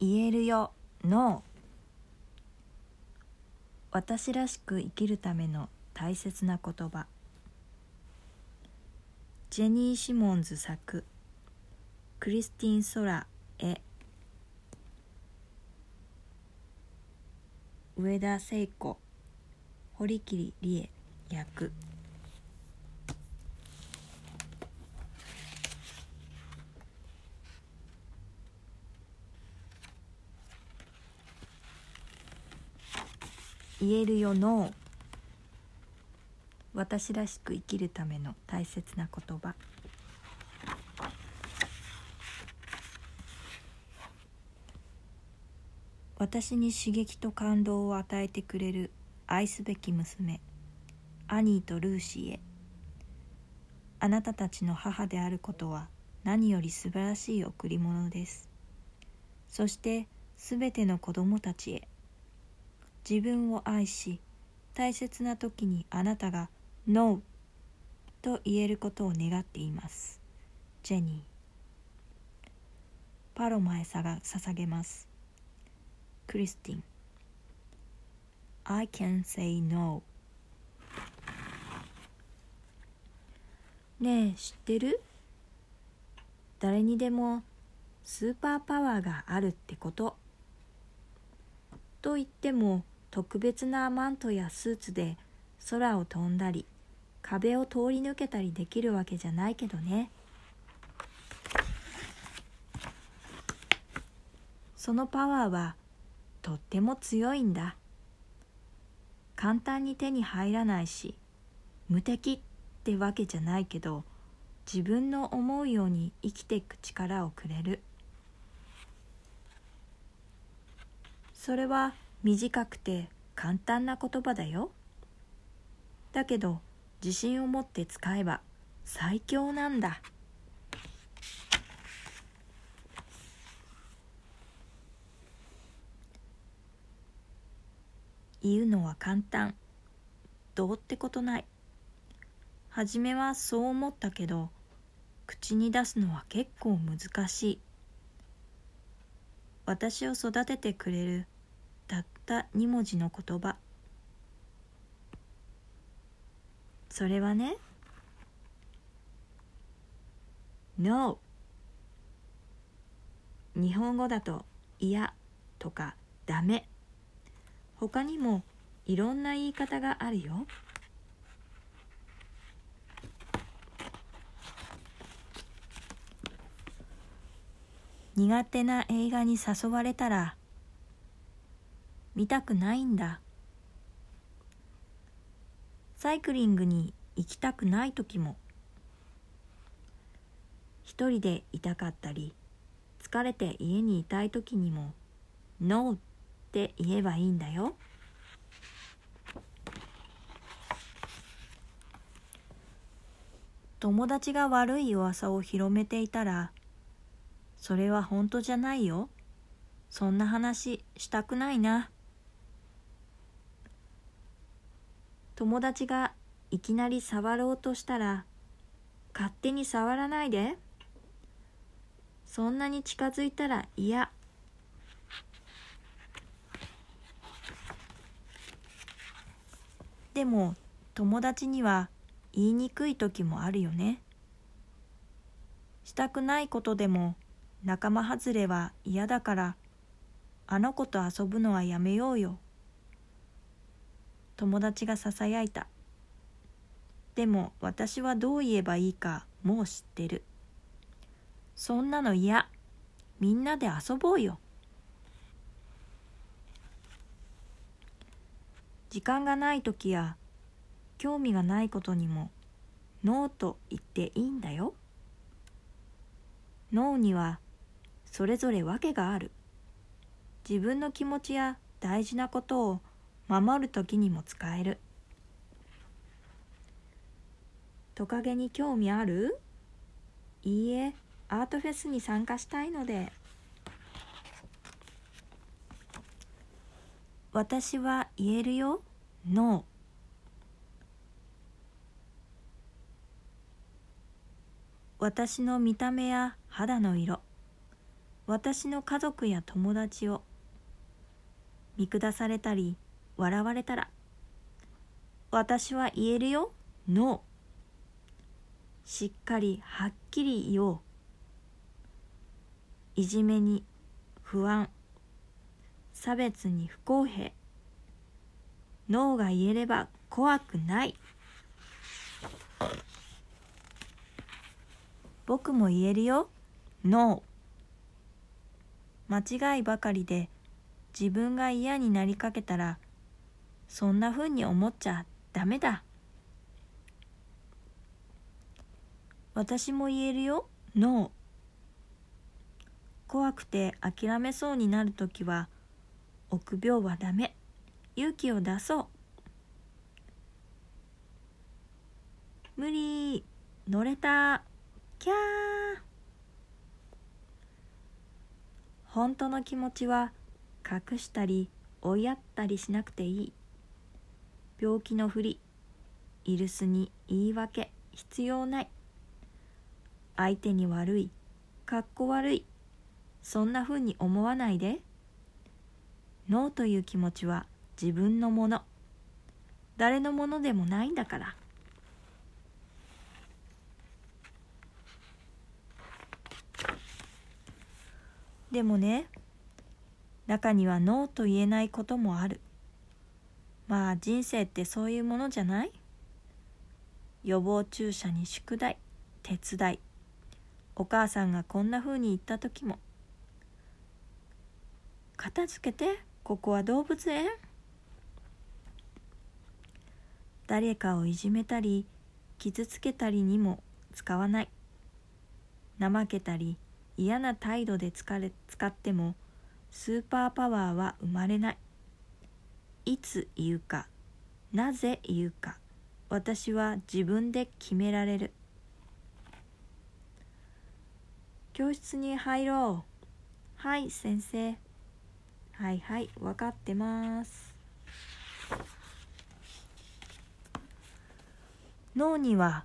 言えるよ No 私らしく生きるための大切な言葉。ジェニー・シモンズ作クリスティン・ソラ絵上田聖子堀切理恵役。言えるよの。私らしく生きるための大切な言葉。私に刺激と感動を与えてくれる愛すべき娘アニーとルーシーへ。あなたたちの母であることは何より素晴らしい贈り物です。そしてすべての子供たちへ。自分を愛し大切な時にあなたが「NO」と言えることを願っています。ジェニーパロマへさが捧げます。クリスティン I can say no ねえ知ってる？誰にでもスーパーパワーがあるってこと。と言っても特別なマントやスーツで空を飛んだり壁を通り抜けたりできるわけじゃないけどね。そのパワーはとっても強いんだ。簡単に手に入らないし無敵ってわけじゃないけど自分の思うように生きていく力をくれる。それは短くて簡単な言葉だよ。だけど自信を持って使えば最強なんだ。言うのは簡単。どうってことない。初めはそう思ったけど口に出すのは結構難しい。私を育ててくれるった2文字の言葉。それはね No 日本語だと嫌とかダメ。他にもいろんな言い方があるよ。苦手な映画に誘われたら見たくないんだ。サイクリングに行きたくない時も一人でいたかったり疲れて家にいたい時にも「ノー」って言えばいいんだよ。友達が悪い噂を広めていたらそれは本当じゃないよ。そんな話したくないな。友達がいきなり触ろうとしたら勝手に触らないで。そんなに近づいたら嫌。でも友達には言いにくい時もあるよね。したくないことでも仲間外れは嫌だからあの子と遊ぶのはやめようよ。友達がささやいた。でも私はどう言えばいいかもう知ってる。そんなの嫌。みんなで遊ぼうよ。時間がない時や興味がないことにもノーと言っていいんだよ。脳にはそれぞれ訳がある。自分の気持ちや大事なことを守る時にも使える。トカゲに興味ある？いいえアートフェスに参加したいので。私は言えるよ。ノー私の見た目や肌の色。私の家族や友達を見下されたり笑われたら私は言えるよノーしっかりはっきり言おう。いじめに不安。差別に不公平。ノーが言えれば怖くない。僕も言えるよノー間違いばかりで自分が嫌になりかけたらそんなふうに思っちゃダメだ。私も言えるよ。ノー怖くて諦めそうになるときは臆病はダメ。勇気を出そう。無理。乗れた。キャー。本当の気持ちは隠したり追いやったりしなくていい。病気のふりイルスに言い訳必要ない。相手に悪いかっこ悪い。そんなふうに思わないで。ノーという気持ちは自分のもの。誰のものでもないんだから。でもね中にはノーと言えないこともある。まあ人生ってそういうものじゃない？予防注射に宿題手伝い。お母さんがこんなふうに言った時も。片付けてここは動物園？誰かをいじめたり傷つけたりにも使わない。怠けたり嫌な態度で使れ使ってもスーパーパワーは生まれない。いつ言うかなぜ言うか私は自分で決められる。教室に入ろう。はい先生。はいはい分かってます。脳には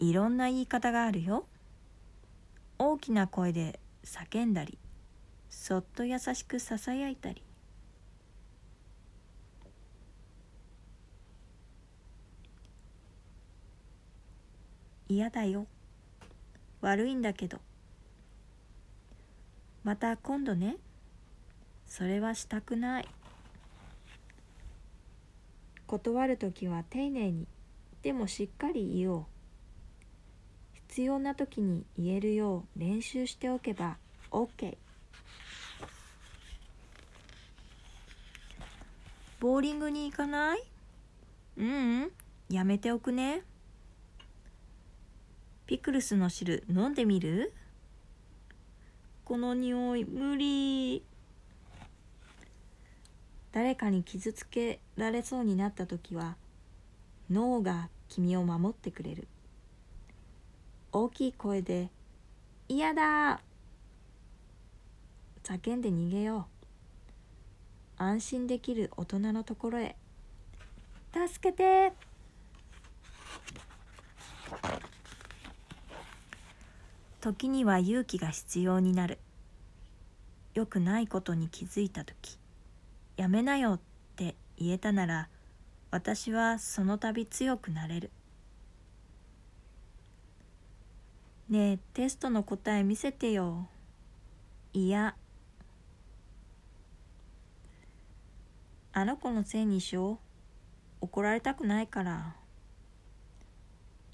いろんな言い方があるよ。大きな声で叫んだりそっと優しくささやいたり。嫌だよ。悪いんだけど。また今度ね。それはしたくない。断る時は丁寧に。でもしっかり言おう。必要な時に言えるよう練習しておけば OK ボーリングに行かない？ううん。やめておくね。ピクルスの汁飲んでみる？この匂い無理。誰かに傷つけられそうになった時は脳が君を守ってくれる。大きい声で「嫌だ!」叫んで逃げよう。安心できる大人のところへ。助けて時には勇気が必要になる。良くないことに気づいた時やめなよって言えたなら私はその度強くなれる。ねえテストの答え見せてよ。いや。あの子のせいにしよう。怒られたくないから。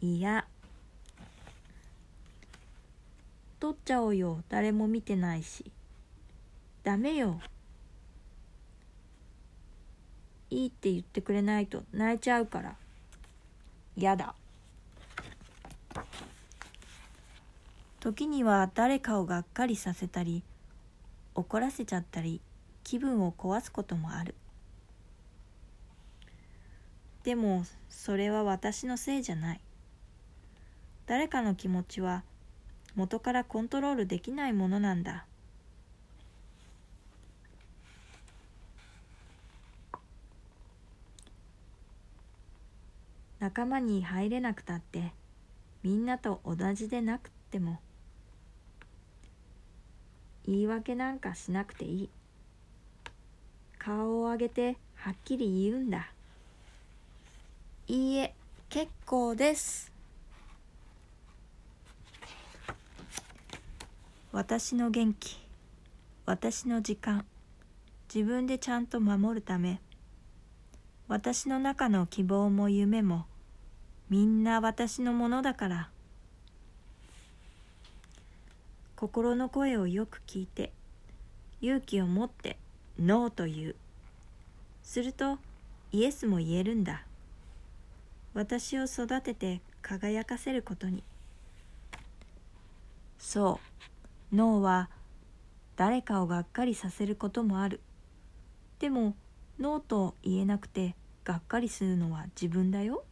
いや。取っちゃおうよ。誰も見てないし。ダメよ。いいって言ってくれないと。泣いちゃうから。やだ。時には誰かをがっかりさせたり怒らせちゃったり気分を壊すこともある。でもそれは私のせいじゃない。誰かの気持ちは元からコントロールできないものなんだ。仲間に入れなくたってみんなと同じでなくっても言い訳なんかしなくていい。顔を上げてはっきり言うんだ。いいえ結構です。私の元気私の時間自分でちゃんと守るため私の中の希望も夢もみんな私のものだから心の声をよく聞いて勇気を持ってノーと言う。するとイエスも言えるんだ。私を育てて輝かせることに。そう。ノーは誰かをがっかりさせることもある。でもノーと言えなくてがっかりするのは自分だよ。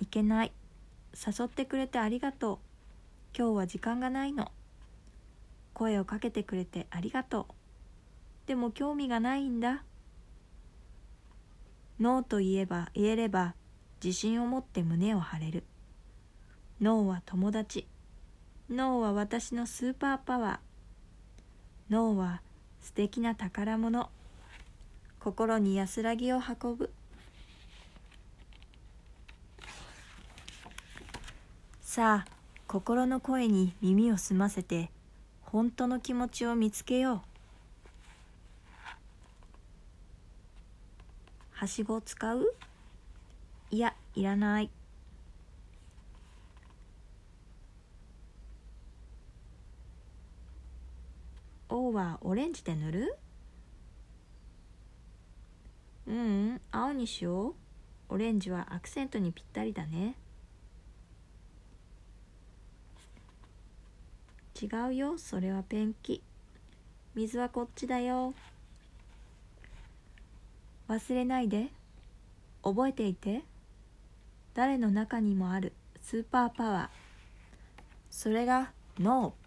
いけない。誘ってくれてありがとう。今日は時間がないの。声をかけてくれてありがとう。でも興味がないんだ。ノーと言えば言えれば自信を持って胸を張れる。ノーは友達。ノーは私のスーパーパワー。ノーは素敵な宝物。心に安らぎを運ぶ。さあ心の声に耳を澄ませて本当の気持ちを見つけよう。はしごを使う？いやいらない。はオレンジで塗る？ううん青にしよう。オレンジはアクセントにぴったりだね。違うよそれはペンキ。水はこっちだよ。忘れないで。覚えていて。誰の中にもあるスーパーパワー。それがノー。